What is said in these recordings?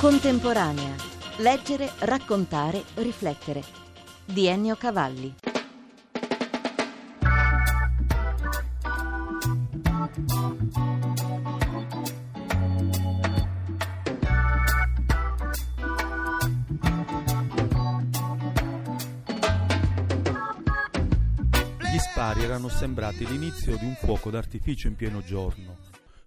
Contemporanea. Leggere, raccontare, riflettere. Di Ennio Cavalli. Gli spari erano sembrati l'inizio di un fuoco d'artificio in pieno giorno,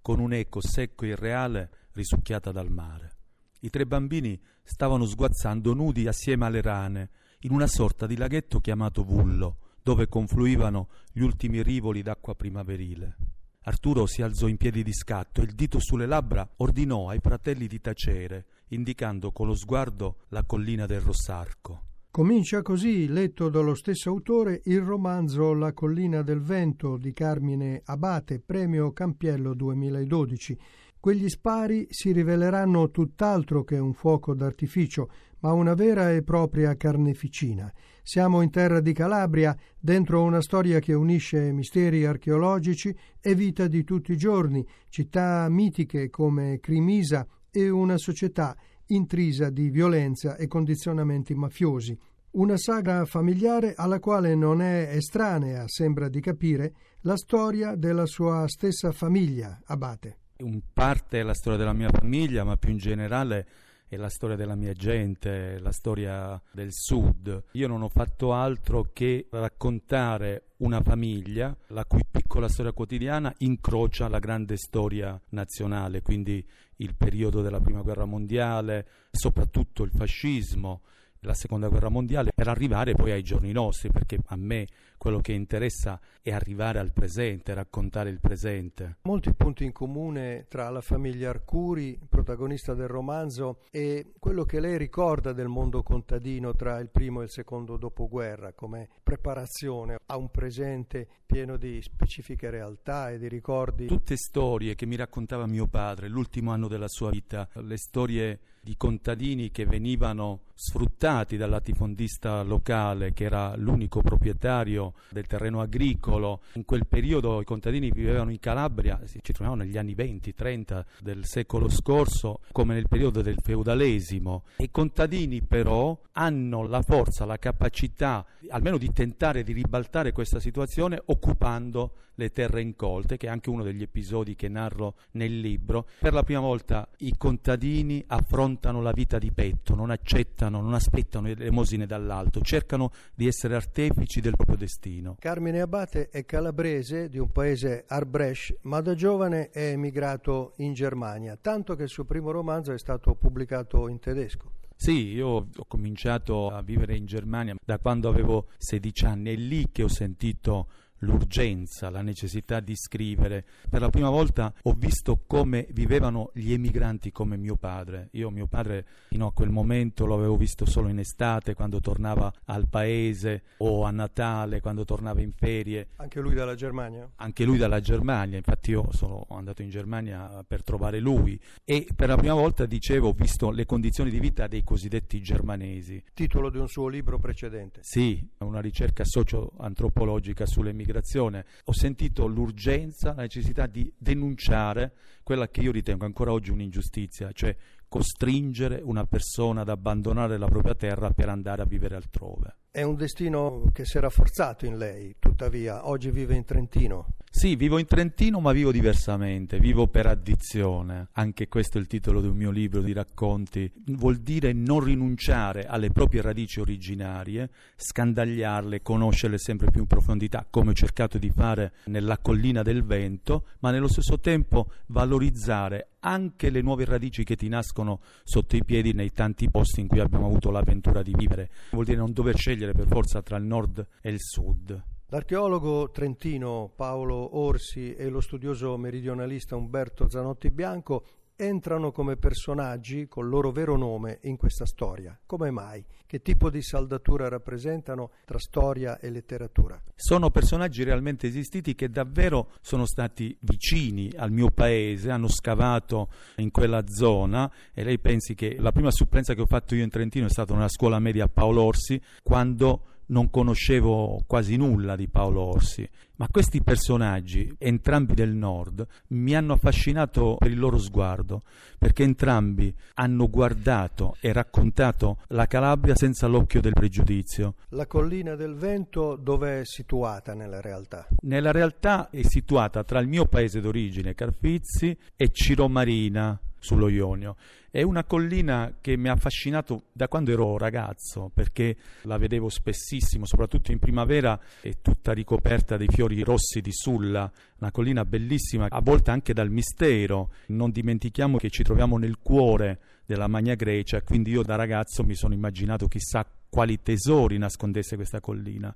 con un eco secco e irreale risucchiata dal mare. I tre bambini stavano sguazzando nudi assieme alle rane, in una sorta di laghetto chiamato Vullo, dove confluivano gli ultimi rivoli d'acqua primaverile. Arturo si alzò in piedi di scatto e il dito sulle labbra ordinò ai fratelli di tacere, indicando con lo sguardo la collina del Rossarco. Comincia così, letto dallo stesso autore, il romanzo La collina del vento di Carmine Abate, premio Campiello 2012. Quegli spari si riveleranno tutt'altro che un fuoco d'artificio, ma una vera e propria carneficina. Siamo in terra di Calabria, dentro una storia che unisce misteri archeologici e vita di tutti i giorni, città mitiche come Crimisa e una società intrisa di violenza e condizionamenti mafiosi. Una saga familiare alla quale non è estranea, sembra di capire, la storia della sua stessa famiglia, Abate. In parte è la storia della mia famiglia, ma più in generale è la storia della mia gente, la storia del sud. Io non ho fatto altro che raccontare una famiglia la cui piccola storia quotidiana incrocia la grande storia nazionale, quindi il periodo della Prima Guerra Mondiale, soprattutto il fascismo, la seconda guerra mondiale per arrivare poi ai giorni nostri perché a me quello che interessa è arrivare al presente, raccontare il presente. Molti punti in comune tra la famiglia Arcuri, protagonista del romanzo, e quello che lei ricorda del mondo contadino tra il primo e il secondo dopoguerra come preparazione a un presente pieno di specifiche realtà e di ricordi. Tutte storie che mi raccontava mio padre l'ultimo anno della sua vita, le storie di contadini che venivano sfruttati dal latifondista locale che era l'unico proprietario del terreno agricolo. In quel periodo i contadini vivevano in Calabria, ci trovavano negli anni 20-30 del secolo scorso, come nel periodo del feudalesimo. I contadini però hanno la forza, la capacità almeno di tentare di ribaltare questa situazione occupando le terre incolte, che è anche uno degli episodi che narro nel libro. Per la prima volta i contadini affrontano la vita di petto, non accettano, non aspettano elemosine dall'alto, cercano di essere artefici del proprio destino. Carmine Abate è calabrese di un paese Arbresh, ma da giovane è emigrato in Germania, tanto che il suo primo romanzo è stato pubblicato in tedesco. Sì, io ho cominciato a vivere in Germania da quando avevo 16 anni, è lì che ho sentito l'urgenza, la necessità di scrivere. Per la prima volta ho visto come vivevano gli emigranti come mio padre. Io mio padre fino a quel momento lo avevo visto solo in estate, quando tornava al paese o a Natale, quando tornava in ferie. Anche lui dalla Germania? Anche lui dalla Germania, infatti io sono andato in Germania per trovare lui e per la prima volta dicevo ho visto le condizioni di vita dei cosiddetti germanesi. Titolo di un suo libro precedente? Sì, una ricerca socio-antropologica sulle migrazioni migrazione, ho sentito l'urgenza, la necessità di denunciare quella che io ritengo ancora oggi un'ingiustizia, cioè costringere una persona ad abbandonare la propria terra per andare a vivere altrove. È un destino che si è rafforzato in lei, tuttavia, oggi vive in Trentino. Sì, vivo in Trentino, ma vivo diversamente, vivo per addizione. Anche questo è il titolo di un mio libro di racconti. Vuol dire non rinunciare alle proprie radici originarie, scandagliarle, conoscerle sempre più in profondità, come ho cercato di fare nella collina del vento, ma nello stesso tempo valorizzare anche le nuove radici che ti nascono sotto i piedi nei tanti posti in cui abbiamo avuto l'avventura di vivere. Vuol dire non dover scegliere per forza tra il nord e il sud. L'archeologo trentino Paolo Orsi e lo studioso meridionalista Umberto Zanotti Bianco entrano come personaggi col loro vero nome in questa storia. Come mai? Che tipo di saldatura rappresentano tra storia e letteratura? Sono personaggi realmente esistiti che davvero sono stati vicini al mio paese, hanno scavato in quella zona e lei pensi che la prima supplenza che ho fatto io in Trentino è stata nella scuola media Paolo Orsi quando non conoscevo quasi nulla di Paolo Orsi, ma questi personaggi, entrambi del nord, mi hanno affascinato per il loro sguardo, perché entrambi hanno guardato e raccontato la Calabria senza l'occhio del pregiudizio. La collina del vento dove è situata nella realtà? Nella realtà è situata tra il mio paese d'origine, Carpizzi, e Ciromarina, sullo Ionio. È una collina che mi ha affascinato da quando ero ragazzo, perché la vedevo spessissimo, soprattutto in primavera, è tutta ricoperta dei fiori rossi di Sulla, una collina bellissima, a volte anche dal mistero. Non dimentichiamo che ci troviamo nel cuore della Magna Grecia, quindi io da ragazzo mi sono immaginato chissà quali tesori nascondesse questa collina.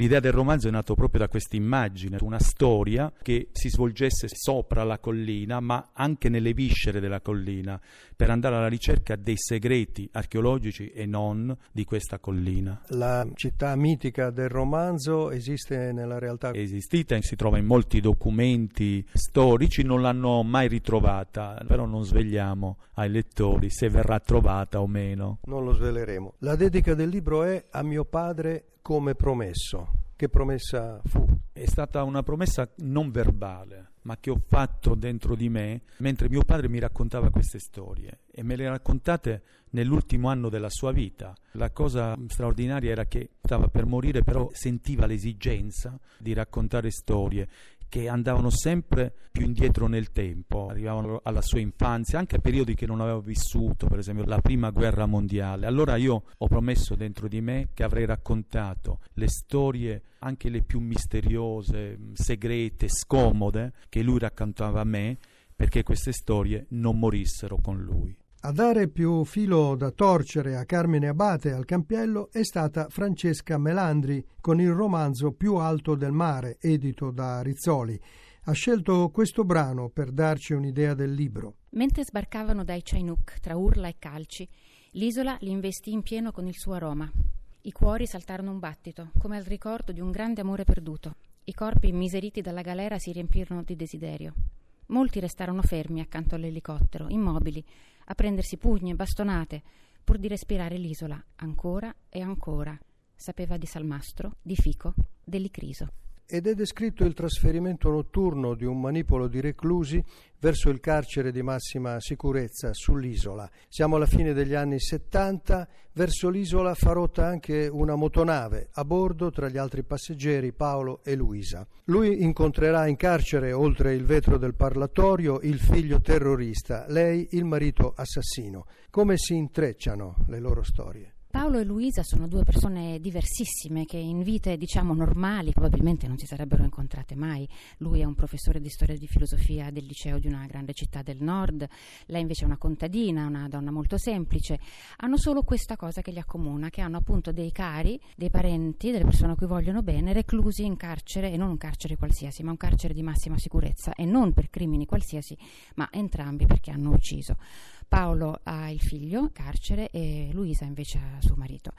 L'idea del romanzo è nata proprio da questa immagine, una storia che si svolgesse sopra la collina, ma anche nelle viscere della collina, per andare alla ricerca dei segreti archeologici e non di questa collina. La città mitica del romanzo esiste nella realtà? È esistita e si trova in molti documenti storici, non l'hanno mai ritrovata, però non svegliamo ai lettori se verrà trovata o meno. Non lo sveleremo. La dedica del libro è a mio padre come promesso. Che promessa fu? È stata una promessa non verbale, ma che ho fatto dentro di me mentre mio padre mi raccontava queste storie e me le raccontate nell'ultimo anno della sua vita. La cosa straordinaria era che stava per morire, però sentiva l'esigenza di raccontare storie che andavano sempre più indietro nel tempo, arrivavano alla sua infanzia, anche a periodi che non avevo vissuto, per esempio la prima guerra mondiale. Allora io ho promesso dentro di me che avrei raccontato le storie, anche le più misteriose, segrete, scomode, che lui raccontava a me, perché queste storie non morissero con lui. A dare più filo da torcere a Carmine Abate al Campiello è stata Francesca Melandri con il romanzo Più alto del mare, edito da Rizzoli. Ha scelto questo brano per darci un'idea del libro. Mentre sbarcavano dai Chinook tra urla e calci, l'isola li investì in pieno con il suo aroma. I cuori saltarono un battito, come al ricordo di un grande amore perduto. I corpi immiseriti dalla galera si riempirono di desiderio. Molti restarono fermi accanto all'elicottero, immobili, a prendersi pugni e bastonate, pur di respirare l'isola ancora e ancora. Sapeva di salmastro, di fico, dell'icriso ed è descritto il trasferimento notturno di un manipolo di reclusi verso il carcere di massima sicurezza sull'isola. Siamo alla fine degli anni 70, verso l'isola fa rotta anche una motonave, a bordo tra gli altri passeggeri Paolo e Luisa. Lui incontrerà in carcere, oltre il vetro del parlatorio, il figlio terrorista, lei il marito assassino. Come si intrecciano le loro storie? Paolo e Luisa sono due persone diversissime che in vite, diciamo, normali probabilmente non si sarebbero incontrate mai. Lui è un professore di storia e di filosofia del liceo di una grande città del nord, lei invece è una contadina, una donna molto semplice. Hanno solo questa cosa che li accomuna, che hanno appunto dei cari, dei parenti, delle persone a cui vogliono bene, reclusi in carcere, e non un carcere qualsiasi, ma un carcere di massima sicurezza, e non per crimini qualsiasi, ma entrambi perché hanno ucciso. Paolo ha il figlio, carcere, e Luisa invece ha suo marito.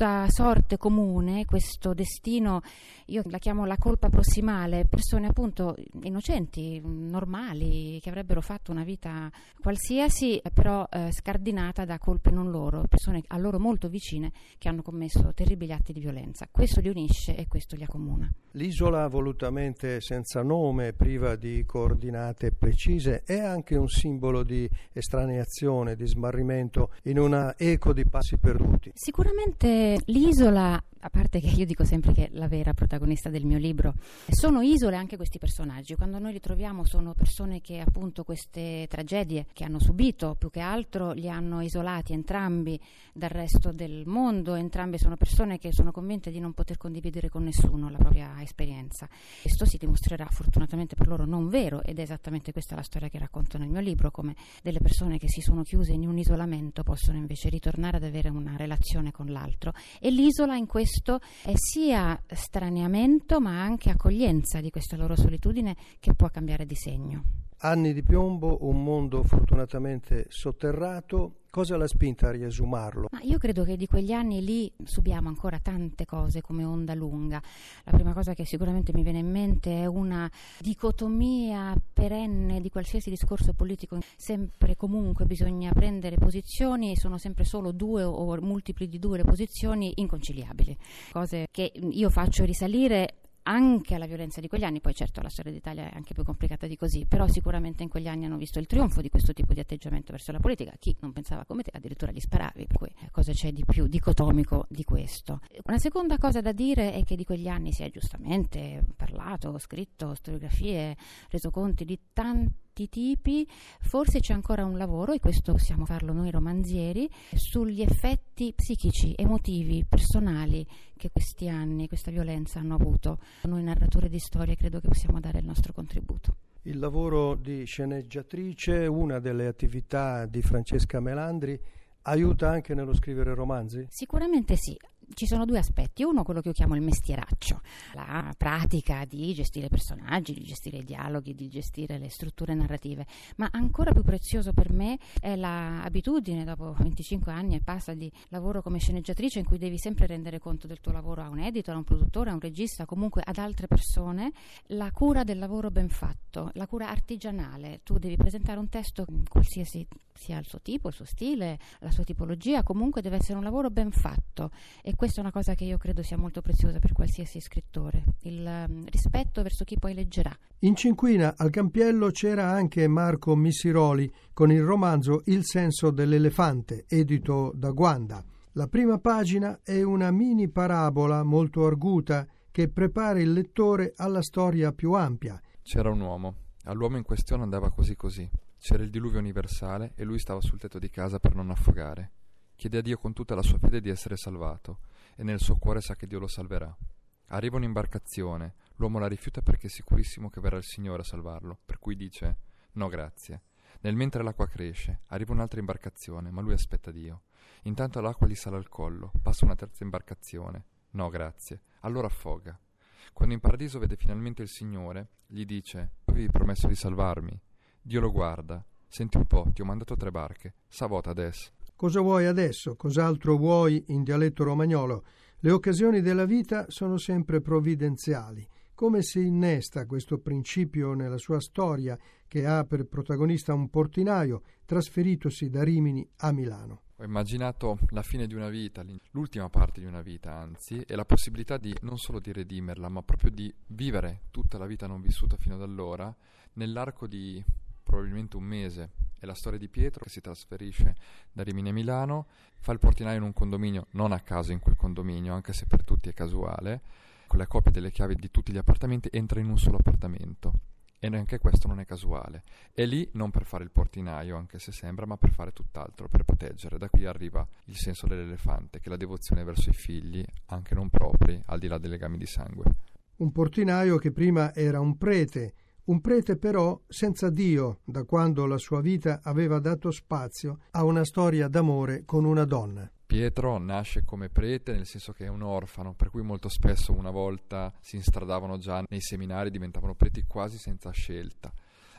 Questa sorte comune, questo destino, io la chiamo la colpa prossimale, persone appunto innocenti, normali, che avrebbero fatto una vita qualsiasi, però eh, scardinata da colpe non loro, persone a loro molto vicine che hanno commesso terribili atti di violenza. Questo li unisce e questo li accomuna. L'isola volutamente senza nome, priva di coordinate precise, è anche un simbolo di estraneazione, di smarrimento in una eco di passi perduti. Sicuramente l'isola a parte che io dico sempre che la vera protagonista del mio libro sono isole anche questi personaggi. Quando noi li troviamo sono persone che appunto queste tragedie che hanno subito, più che altro li hanno isolati entrambi dal resto del mondo, entrambe sono persone che sono convinte di non poter condividere con nessuno la propria esperienza. Questo si dimostrerà fortunatamente per loro non vero ed è esattamente questa la storia che racconto nel mio libro, come delle persone che si sono chiuse in un isolamento possono invece ritornare ad avere una relazione con l'altro e l'isola in questo è sia straniamento ma anche accoglienza di questa loro solitudine che può cambiare di segno. Anni di piombo, un mondo fortunatamente sotterrato. Cosa l'ha spinta a riesumarlo? Ma io credo che di quegli anni lì subiamo ancora tante cose come onda lunga. La prima cosa che sicuramente mi viene in mente è una dicotomia perenne di qualsiasi discorso politico. Sempre comunque bisogna prendere posizioni, sono sempre solo due o multipli di due le posizioni inconciliabili. Cose che io faccio risalire anche alla violenza di quegli anni, poi certo la storia d'Italia è anche più complicata di così, però sicuramente in quegli anni hanno visto il trionfo di questo tipo di atteggiamento verso la politica, chi non pensava come te addirittura gli sparavi, per cui eh, cosa c'è di più dicotomico di questo. Una seconda cosa da dire è che di quegli anni si è giustamente parlato, scritto, storiografie, reso conti di tanti tipi, forse c'è ancora un lavoro, e questo possiamo farlo noi romanzieri, sugli effetti psichici, emotivi, personali che questi anni, questa violenza hanno avuto. Noi narratori di storie credo che possiamo dare il nostro contributo. Il lavoro di sceneggiatrice, una delle attività di Francesca Melandri, aiuta anche nello scrivere romanzi? Sicuramente sì ci sono due aspetti. Uno, quello che io chiamo il mestieraccio, la pratica di gestire personaggi, di gestire i dialoghi, di gestire le strutture narrative. Ma ancora più prezioso per me è l'abitudine, dopo 25 anni e passa di lavoro come sceneggiatrice, in cui devi sempre rendere conto del tuo lavoro a un editor, a un produttore, a un regista, comunque ad altre persone, la cura del lavoro ben fatto, la cura artigianale. Tu devi presentare un testo qualsiasi sia il suo tipo, il suo stile, la sua tipologia, comunque deve essere un lavoro ben fatto e questa è una cosa che io credo sia molto preziosa per qualsiasi scrittore, il um, rispetto verso chi poi leggerà. In Cinquina al Campiello c'era anche Marco Missiroli con il romanzo Il senso dell'elefante, edito da Guanda. La prima pagina è una mini parabola molto arguta che prepara il lettore alla storia più ampia. C'era un uomo. All'uomo in questione andava così così. C'era il diluvio universale e lui stava sul tetto di casa per non affogare. Chiede a Dio con tutta la sua fede di essere salvato e nel suo cuore sa che Dio lo salverà. Arriva un'imbarcazione, l'uomo la rifiuta perché è sicurissimo che verrà il Signore a salvarlo, per cui dice no grazie. Nel mentre l'acqua cresce, arriva un'altra imbarcazione, ma lui aspetta Dio. Intanto l'acqua gli sale al collo, passa una terza imbarcazione. No grazie. Allora affoga. Quando in paradiso vede finalmente il Signore, gli dice avevi promesso di salvarmi. Dio lo guarda. Senti un po', ti ho mandato tre barche. Savota adesso. Cosa vuoi adesso? Cos'altro vuoi in dialetto romagnolo? Le occasioni della vita sono sempre provvidenziali. Come si innesta questo principio nella sua storia che ha per protagonista un portinaio trasferitosi da Rimini a Milano? Ho immaginato la fine di una vita, l'ultima parte di una vita, anzi, e la possibilità di non solo di redimerla, ma proprio di vivere tutta la vita non vissuta fino ad allora nell'arco di probabilmente un mese. È la storia di Pietro che si trasferisce da Rimini a Milano, fa il portinaio in un condominio, non a caso in quel condominio, anche se per tutti è casuale, con le copie delle chiavi di tutti gli appartamenti, entra in un solo appartamento. E anche questo non è casuale. È lì non per fare il portinaio, anche se sembra, ma per fare tutt'altro, per proteggere. Da qui arriva il senso dell'elefante, che è la devozione verso i figli, anche non propri, al di là dei legami di sangue. Un portinaio che prima era un prete, un prete però senza Dio, da quando la sua vita aveva dato spazio a una storia d'amore con una donna. Pietro nasce come prete nel senso che è un orfano, per cui molto spesso una volta si instradavano già nei seminari, diventavano preti quasi senza scelta.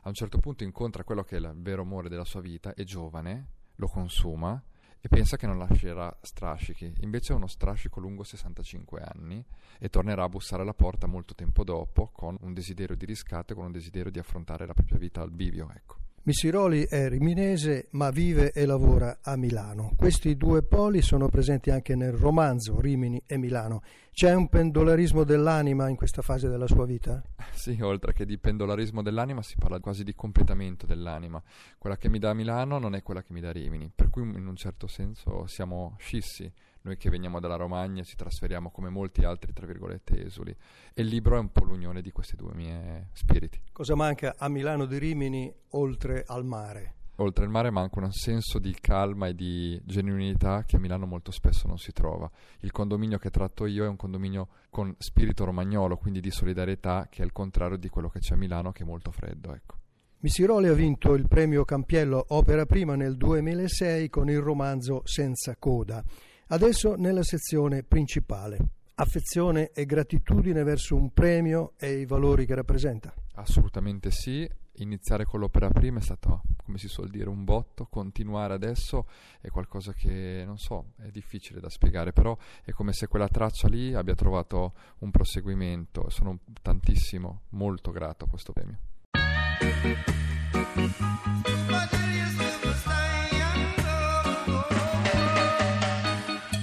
A un certo punto incontra quello che è il vero amore della sua vita, è giovane, lo consuma e pensa che non lascerà strascichi, invece ha uno strascico lungo 65 anni e tornerà a bussare alla porta molto tempo dopo con un desiderio di riscatto e con un desiderio di affrontare la propria vita al bivio. Ecco. Missiroli è riminese ma vive e lavora a Milano. Questi due poli sono presenti anche nel romanzo Rimini e Milano. C'è un pendolarismo dell'anima in questa fase della sua vita? Sì, oltre che di pendolarismo dell'anima si parla quasi di completamento dell'anima. Quella che mi dà Milano non è quella che mi dà Rimini, per cui in un certo senso siamo scissi noi che veniamo dalla Romagna ci trasferiamo come molti altri, tra virgolette, esuli. E il libro è un po' l'unione di questi due miei spiriti. Cosa manca a Milano di Rimini oltre al mare? Oltre al mare manca un senso di calma e di genuinità che a Milano molto spesso non si trova. Il condominio che tratto io è un condominio con spirito romagnolo, quindi di solidarietà, che è il contrario di quello che c'è a Milano, che è molto freddo. Ecco. Missiroli ha vinto il premio Campiello Opera Prima nel 2006 con il romanzo Senza coda. Adesso nella sezione principale. affezione e gratitudine verso un premio e i valori che rappresenta? Assolutamente sì. Iniziare con l'opera prima è stato, come si suol dire, un botto. Continuare adesso è qualcosa che, non so, è difficile da spiegare, però è come se quella traccia lì abbia trovato un proseguimento. Sono tantissimo, molto grato a questo premio.